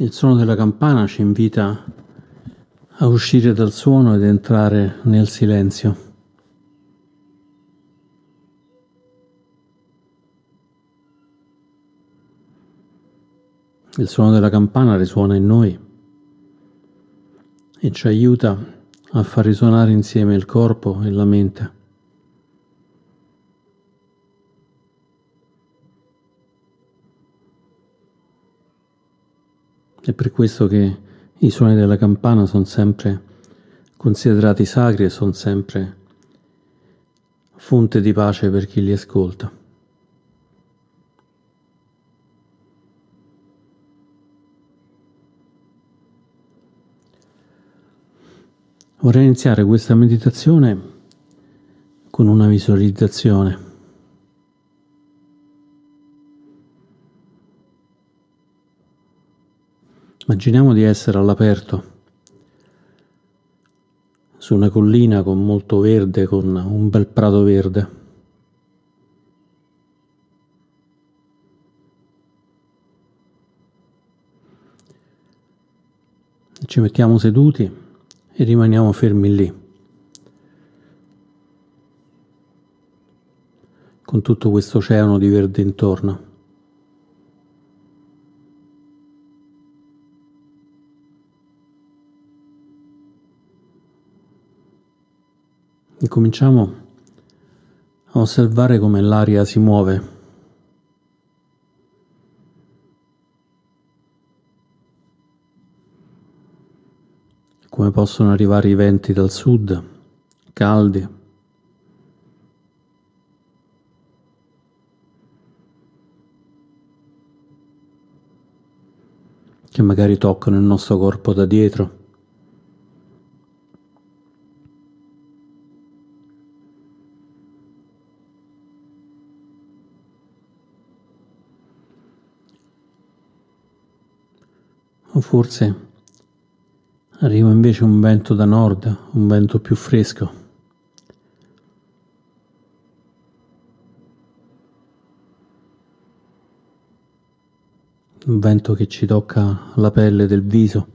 Il suono della campana ci invita a uscire dal suono ed entrare nel silenzio. Il suono della campana risuona in noi e ci aiuta a far risuonare insieme il corpo e la mente. È per questo che i suoni della campana sono sempre considerati sacri e sono sempre fonte di pace per chi li ascolta. Vorrei iniziare questa meditazione con una visualizzazione. Immaginiamo di essere all'aperto su una collina con molto verde, con un bel prato verde. Ci mettiamo seduti e rimaniamo fermi lì, con tutto questo oceano di verde intorno. Cominciamo a osservare come l'aria si muove. come possono arrivare i venti dal sud, caldi. che magari toccano il nostro corpo da dietro. O forse Arriva invece un vento da nord, un vento più fresco. Un vento che ci tocca la pelle del viso.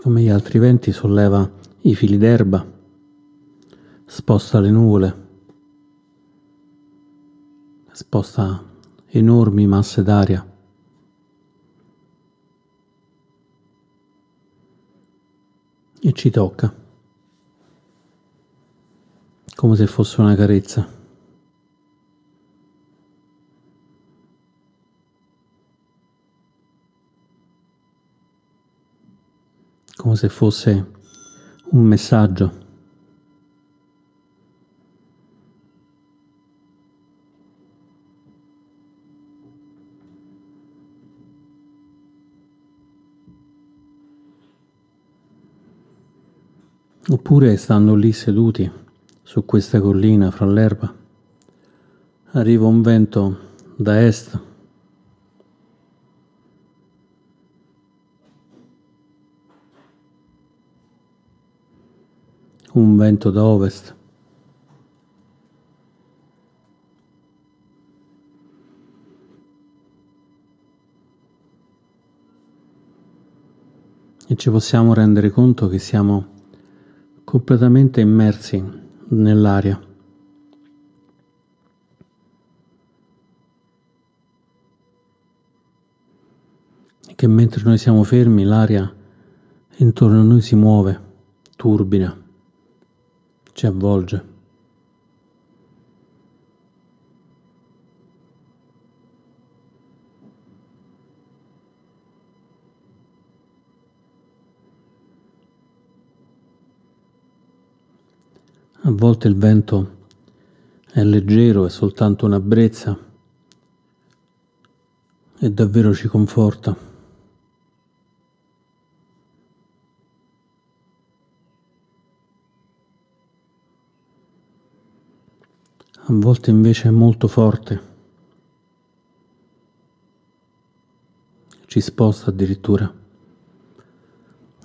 Come gli altri venti solleva i fili d'erba, sposta le nuvole sposta enormi masse d'aria. E ci tocca, come se fosse una carezza. Come se fosse un messaggio. Oppure stando lì seduti su questa collina fra l'erba, arriva un vento da est. Un vento da ovest. E ci possiamo rendere conto che siamo completamente immersi nell'aria. Che mentre noi siamo fermi l'aria intorno a noi si muove, turbina, ci avvolge. A volte il vento è leggero, è soltanto una brezza e davvero ci conforta. A volte invece è molto forte, ci sposta addirittura.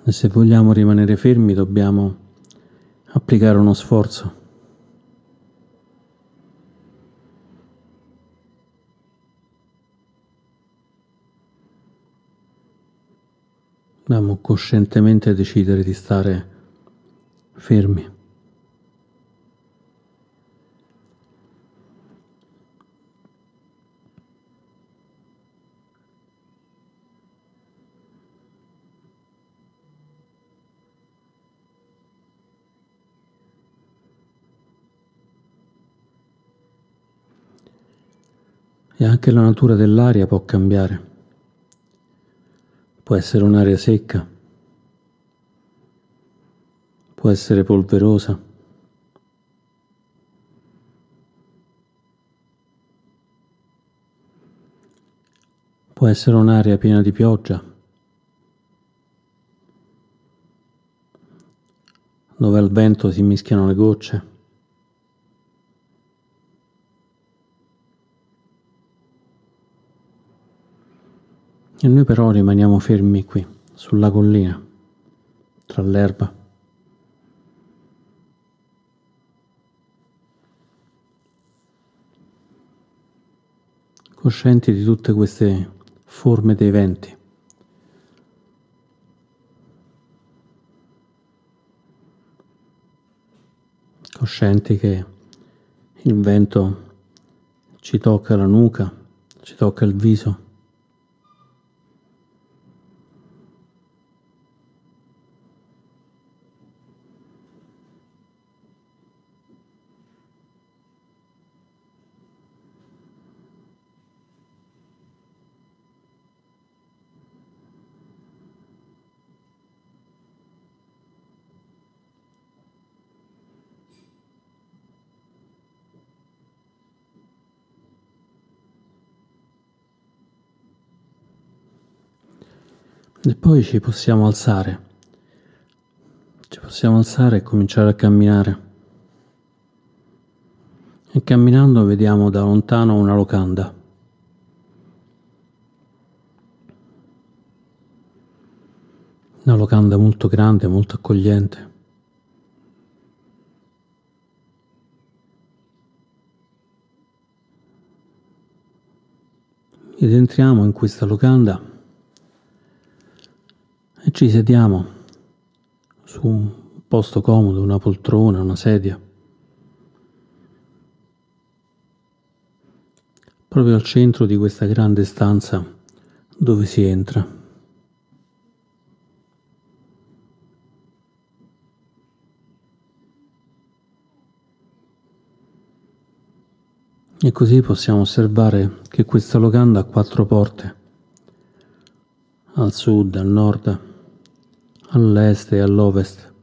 E se vogliamo rimanere fermi dobbiamo applicare uno sforzo. Dobbiamo coscientemente decidere di stare fermi. E anche la natura dell'aria può cambiare. Può essere un'aria secca, può essere polverosa. Può essere un'aria piena di pioggia, dove al vento si mischiano le gocce. E noi però rimaniamo fermi qui, sulla collina, tra l'erba. Coscienti di tutte queste forme dei venti. Coscienti che il vento ci tocca la nuca, ci tocca il viso. E poi ci possiamo alzare. Ci possiamo alzare e cominciare a camminare. E camminando vediamo da lontano una locanda. Una locanda molto grande, molto accogliente. Ed entriamo in questa locanda ci sediamo su un posto comodo, una poltrona, una sedia. Proprio al centro di questa grande stanza dove si entra. E così possiamo osservare che questa locanda ha quattro porte, al sud, al nord, all'est e all'ovest.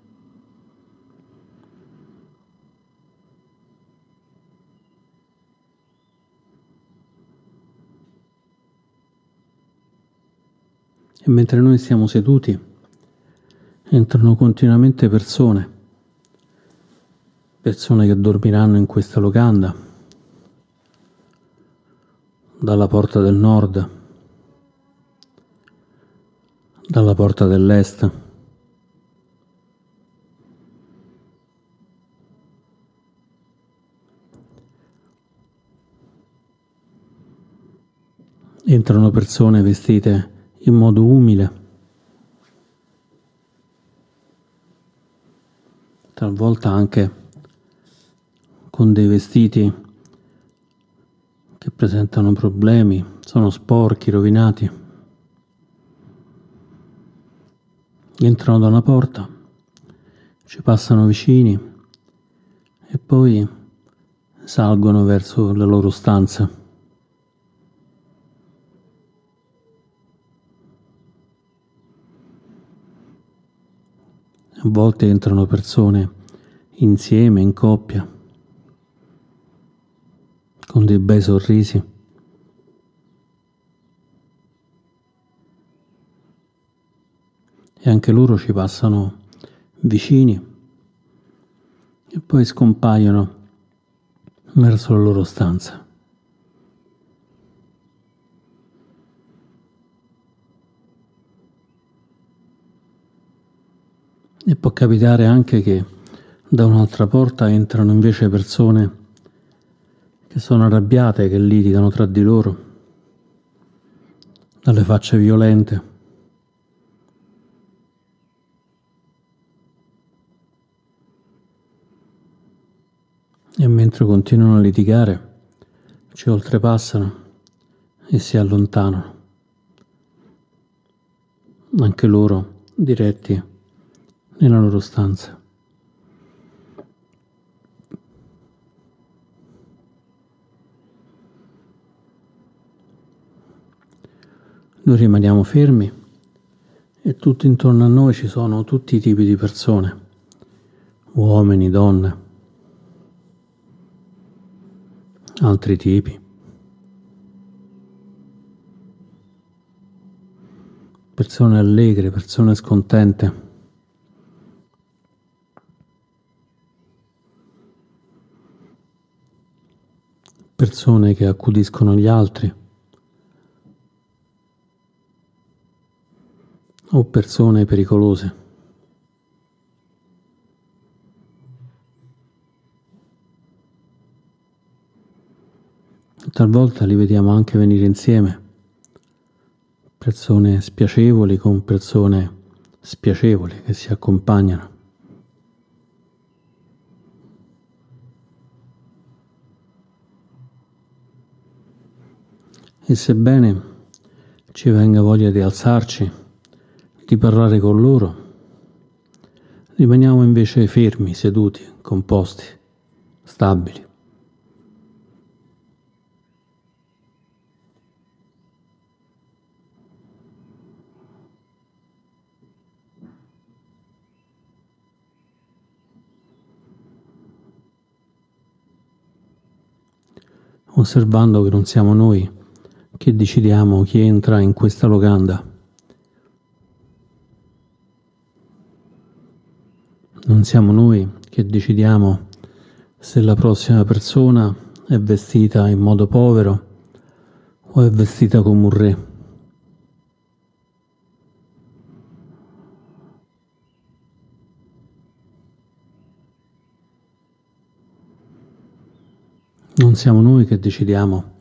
E mentre noi siamo seduti, entrano continuamente persone, persone che dormiranno in questa locanda, dalla porta del nord, dalla porta dell'est. Entrano persone vestite in modo umile, talvolta anche con dei vestiti che presentano problemi, sono sporchi, rovinati. Entrano da una porta, ci passano vicini e poi salgono verso le loro stanze. A volte entrano persone insieme, in coppia, con dei bei sorrisi. E anche loro ci passano vicini e poi scompaiono verso la loro stanza. E può capitare anche che da un'altra porta entrano invece persone che sono arrabbiate, che litigano tra di loro, dalle facce violente. E mentre continuano a litigare, ci oltrepassano e si allontanano. Anche loro diretti nella loro stanza. Noi rimaniamo fermi e tutto intorno a noi ci sono tutti i tipi di persone, uomini, donne, altri tipi. Persone allegre, persone scontente. Persone che accudiscono gli altri. o persone pericolose. Talvolta li vediamo anche venire insieme, persone spiacevoli con persone spiacevoli che si accompagnano. E sebbene ci venga voglia di alzarci, di parlare con loro, rimaniamo invece fermi, seduti, composti, stabili. osservando che non siamo noi che decidiamo chi entra in questa locanda. Non siamo noi che decidiamo se la prossima persona è vestita in modo povero o è vestita come un re. Non siamo noi che decidiamo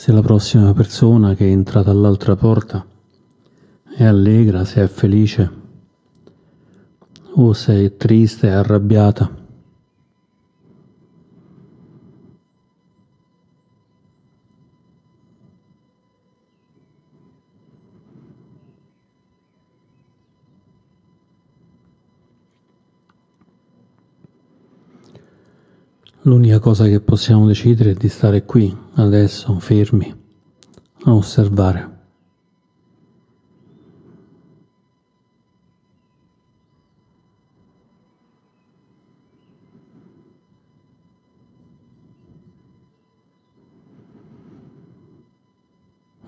se la prossima persona che entra dall'altra porta è allegra, se è felice o sei triste e arrabbiata. L'unica cosa che possiamo decidere è di stare qui, adesso, fermi, a osservare.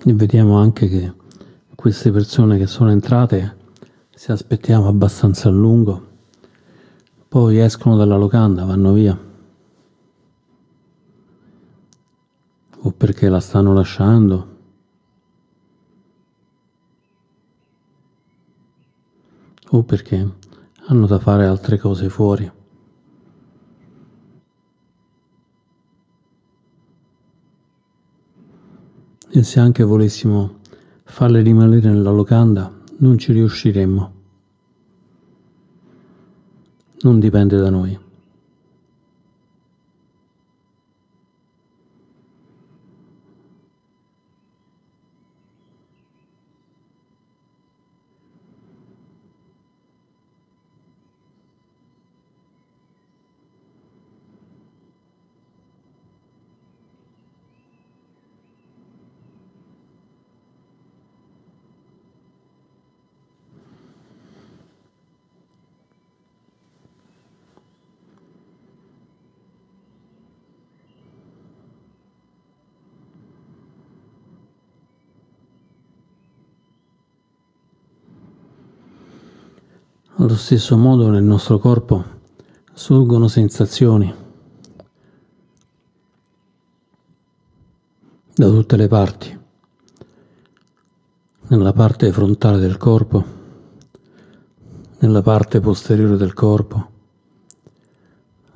E vediamo anche che queste persone che sono entrate, se aspettiamo abbastanza a lungo, poi escono dalla locanda, vanno via. O perché la stanno lasciando. O perché hanno da fare altre cose fuori. e se anche volessimo farle rimanere nella locanda non ci riusciremmo. Non dipende da noi. Allo stesso modo nel nostro corpo sorgono sensazioni. Da tutte le parti, nella parte frontale del corpo, nella parte posteriore del corpo,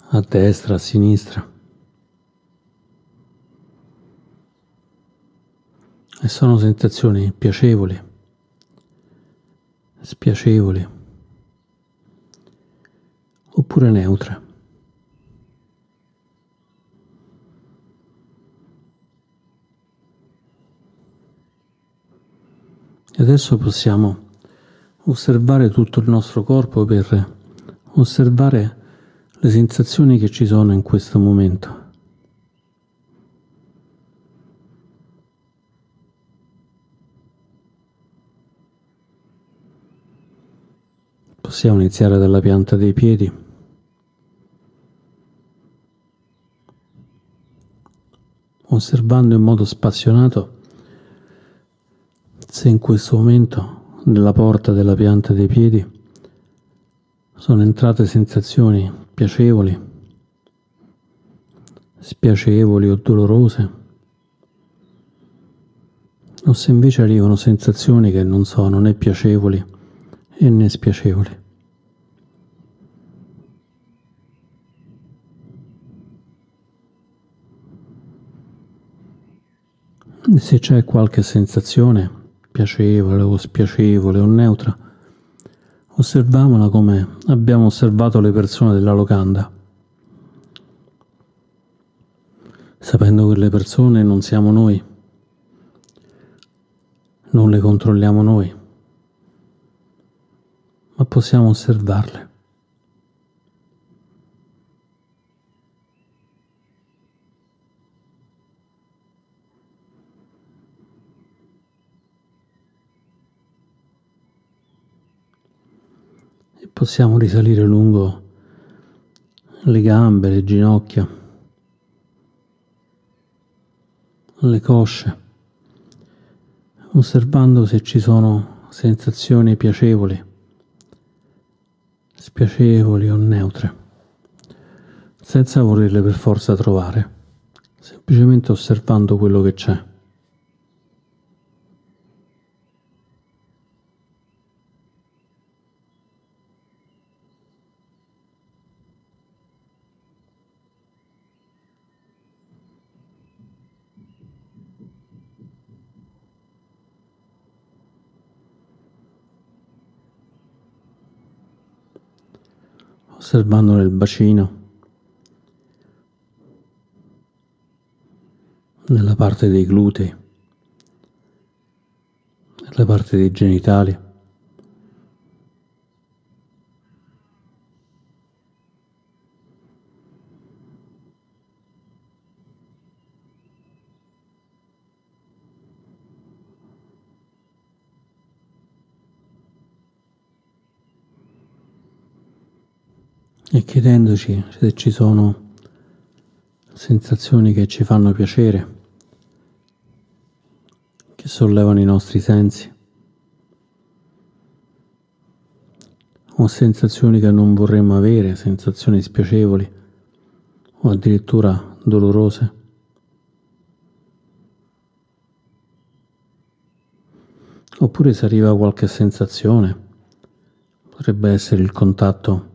a destra, a sinistra. E sono sensazioni piacevoli, spiacevoli oppure neutra. E adesso possiamo osservare tutto il nostro corpo per osservare le sensazioni che ci sono in questo momento. Possiamo iniziare dalla pianta dei piedi. Osservando in modo spassionato se in questo momento nella porta della pianta dei piedi sono entrate sensazioni piacevoli, spiacevoli o dolorose, o se invece arrivano sensazioni che non sono né piacevoli né spiacevoli. Se c'è qualche sensazione piacevole o spiacevole o neutra, osserviamola come abbiamo osservato le persone della locanda, sapendo che le persone non siamo noi, non le controlliamo noi, ma possiamo osservarle. Possiamo risalire lungo le gambe, le ginocchia, le cosce, osservando se ci sono sensazioni piacevoli, spiacevoli o neutre, senza volerle per forza trovare, semplicemente osservando quello che c'è. Osservando nel bacino, nella parte dei glutei, nella parte dei genitali. E chiedendoci se ci sono sensazioni che ci fanno piacere, che sollevano i nostri sensi, o sensazioni che non vorremmo avere, sensazioni spiacevoli o addirittura dolorose. Oppure se arriva qualche sensazione, potrebbe essere il contatto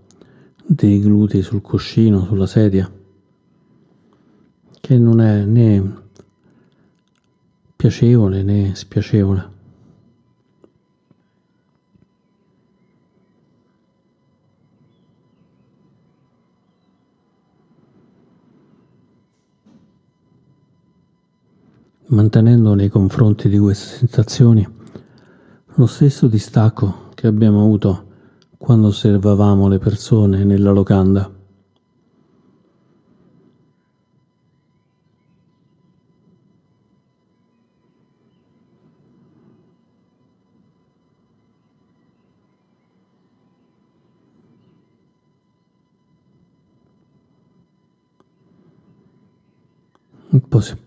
dei glutei sul cuscino, sulla sedia, che non è né piacevole né spiacevole. mantenendo nei confronti di queste sensazioni lo stesso distacco che abbiamo avuto quando osservavamo le persone nella locanda.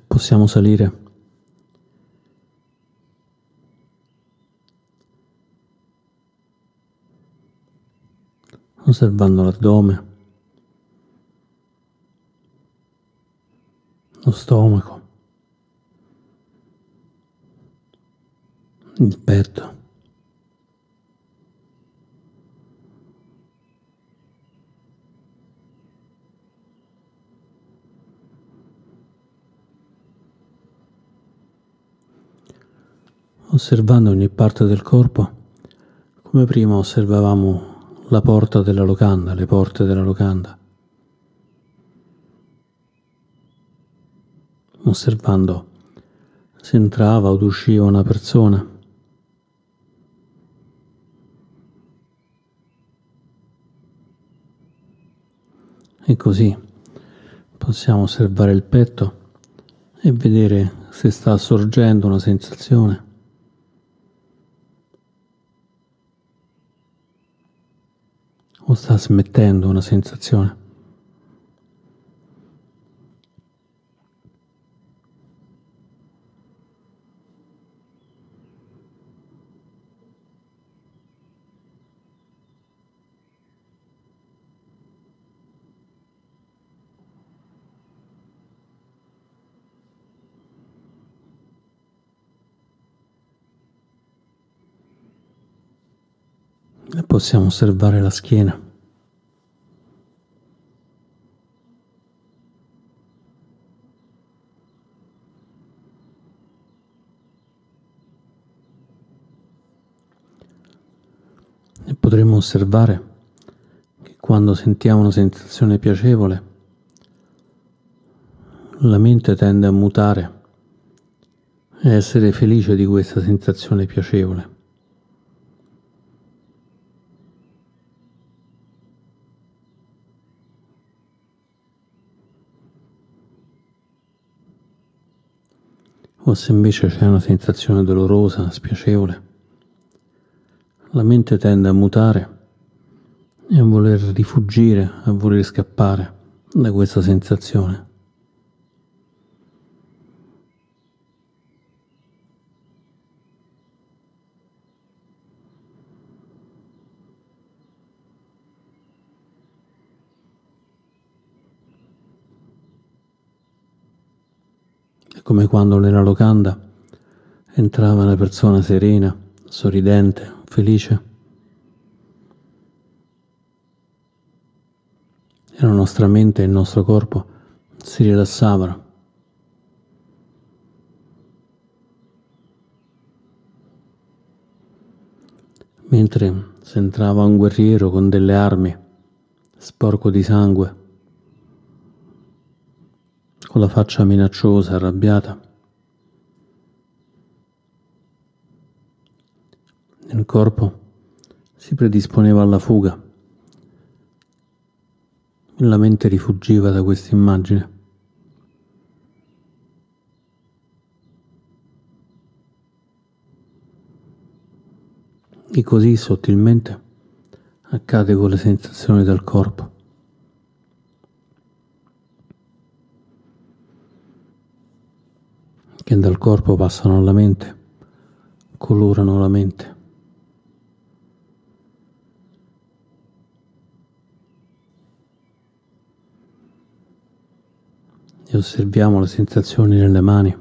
possiamo salire osservando l'addome, lo stomaco, il petto. osservando ogni parte del corpo come prima osservavamo la porta della locanda, le porte della locanda, osservando se entrava o usciva una persona. E così possiamo osservare il petto e vedere se sta sorgendo una sensazione. O sta smettendo una sensazione. e possiamo osservare la schiena. E potremmo osservare che quando sentiamo una sensazione piacevole, la mente tende a mutare e essere felice di questa sensazione piacevole. O se invece c'è una sensazione dolorosa, spiacevole, la mente tende a mutare e a voler rifugire, a voler scappare da questa sensazione. Come quando nella locanda entrava una persona serena, sorridente, felice. E la nostra mente e il nostro corpo si rilassavano. Mentre se entrava un guerriero con delle armi, sporco di sangue, con la faccia minacciosa, arrabbiata. Il corpo si predisponeva alla fuga la mente rifuggiva da questa immagine. E così sottilmente accade con le sensazioni del corpo. Che dal corpo passano alla mente, colorano la mente. E osserviamo le sensazioni nelle mani,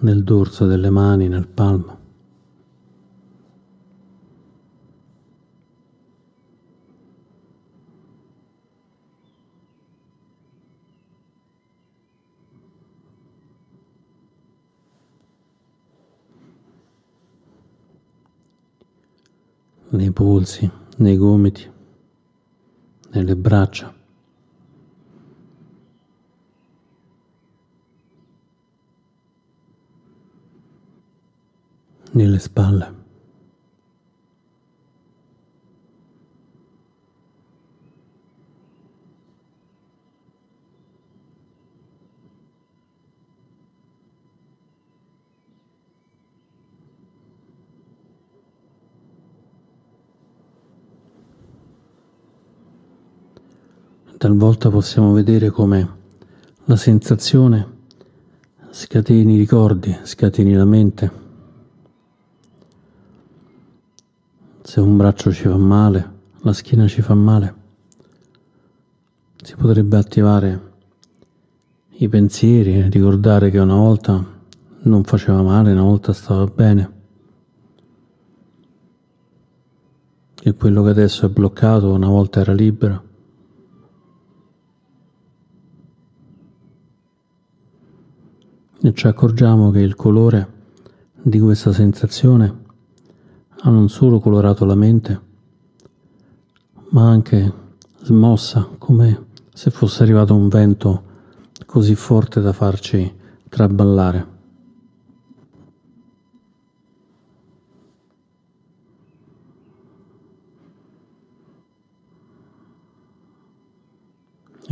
nel dorso delle mani, nel palmo. Nei polsi, nei gomiti, nelle braccia. nelle spalle. Talvolta possiamo vedere come la sensazione scateni i ricordi, scateni la mente. Se un braccio ci fa male, la schiena ci fa male, si potrebbe attivare i pensieri, ricordare che una volta non faceva male, una volta stava bene. Che quello che adesso è bloccato una volta era libero. E ci accorgiamo che il colore di questa sensazione ha non solo colorato la mente, ma anche smossa come se fosse arrivato un vento così forte da farci traballare.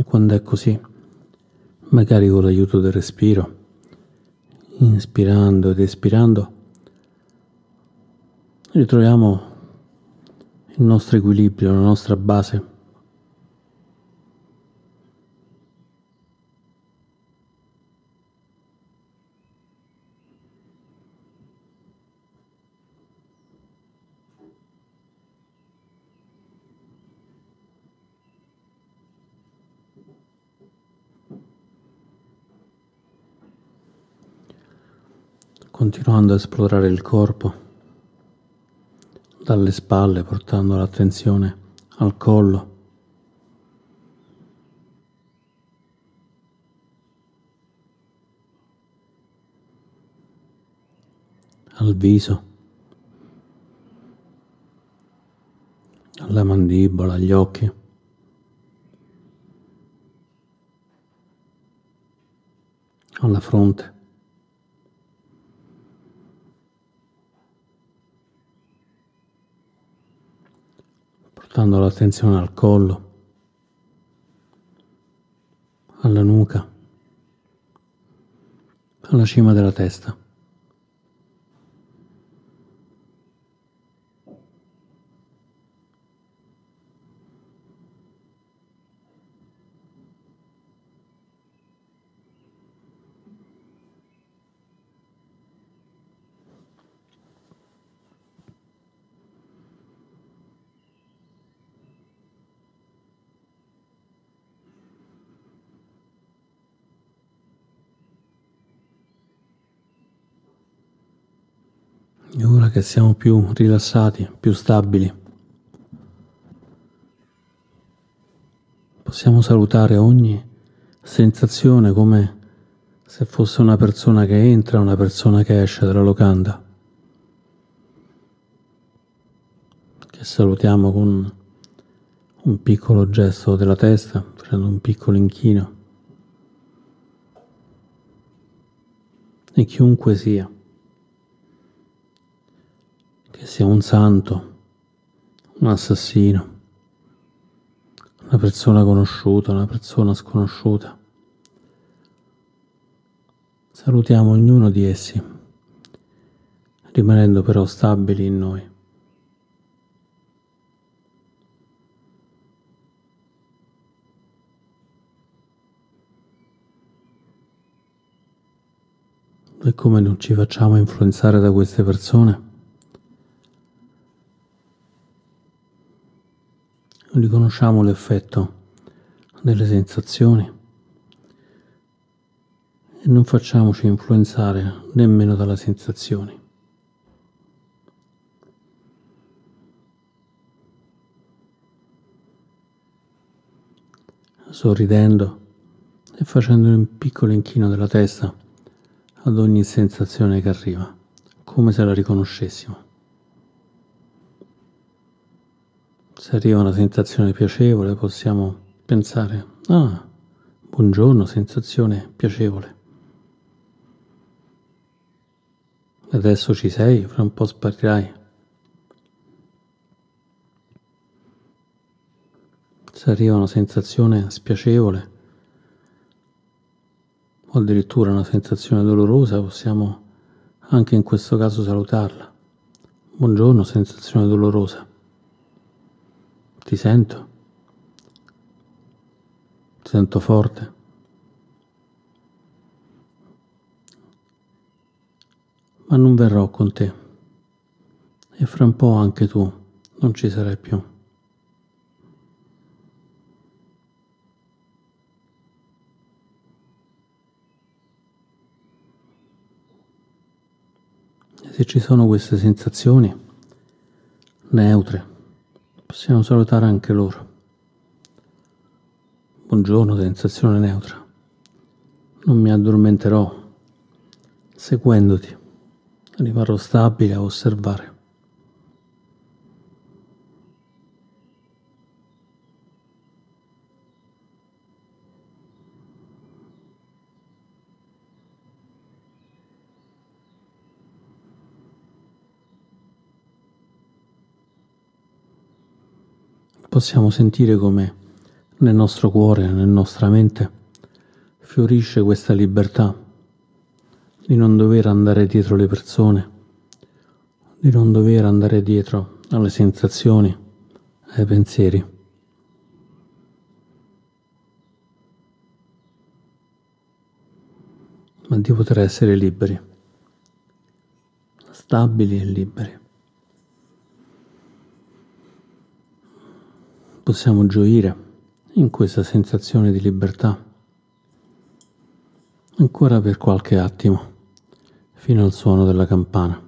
quando è così, magari con l'aiuto del respiro, inspirando ed espirando, ritroviamo il nostro equilibrio, la nostra base. Continuando a esplorare il corpo dalle spalle portando l'attenzione al collo. al viso, alla mandibola, agli occhi. alla fronte. Portando l'attenzione al collo, alla nuca, alla cima della testa. E ora che siamo più rilassati, più stabili, possiamo salutare ogni sensazione come se fosse una persona che entra, una persona che esce dalla locanda. Che salutiamo con un piccolo gesto della testa, facendo un piccolo inchino. E chiunque sia sia un santo, un assassino, una persona conosciuta, una persona sconosciuta. Salutiamo ognuno di essi, rimanendo però stabili in noi. E come non ci facciamo influenzare da queste persone? Riconosciamo l'effetto delle sensazioni e non facciamoci influenzare nemmeno dalle sensazioni. Sorridendo e facendo un piccolo inchino della testa ad ogni sensazione che arriva, come se la riconoscessimo. Se arriva una sensazione piacevole possiamo pensare, ah, buongiorno, sensazione piacevole. Adesso ci sei, fra un po' sparirai. Se arriva una sensazione spiacevole o addirittura una sensazione dolorosa, possiamo anche in questo caso salutarla. Buongiorno, sensazione dolorosa. Ti sento? Ti sento forte? Ma non verrò con te e fra un po' anche tu non ci sarai più. E se ci sono queste sensazioni neutre, possiamo salutare anche loro. Buongiorno, sensazione neutra. Non mi addormenterò. Seguendoti, rimarrò stabile a osservare. Possiamo sentire come nel nostro cuore, nella nostra mente, fiorisce questa libertà di non dover andare dietro le persone, di non dover andare dietro alle sensazioni, ai pensieri. ma di poter essere liberi, stabili e liberi. Possiamo gioire in questa sensazione di libertà ancora per qualche attimo fino al suono della campana.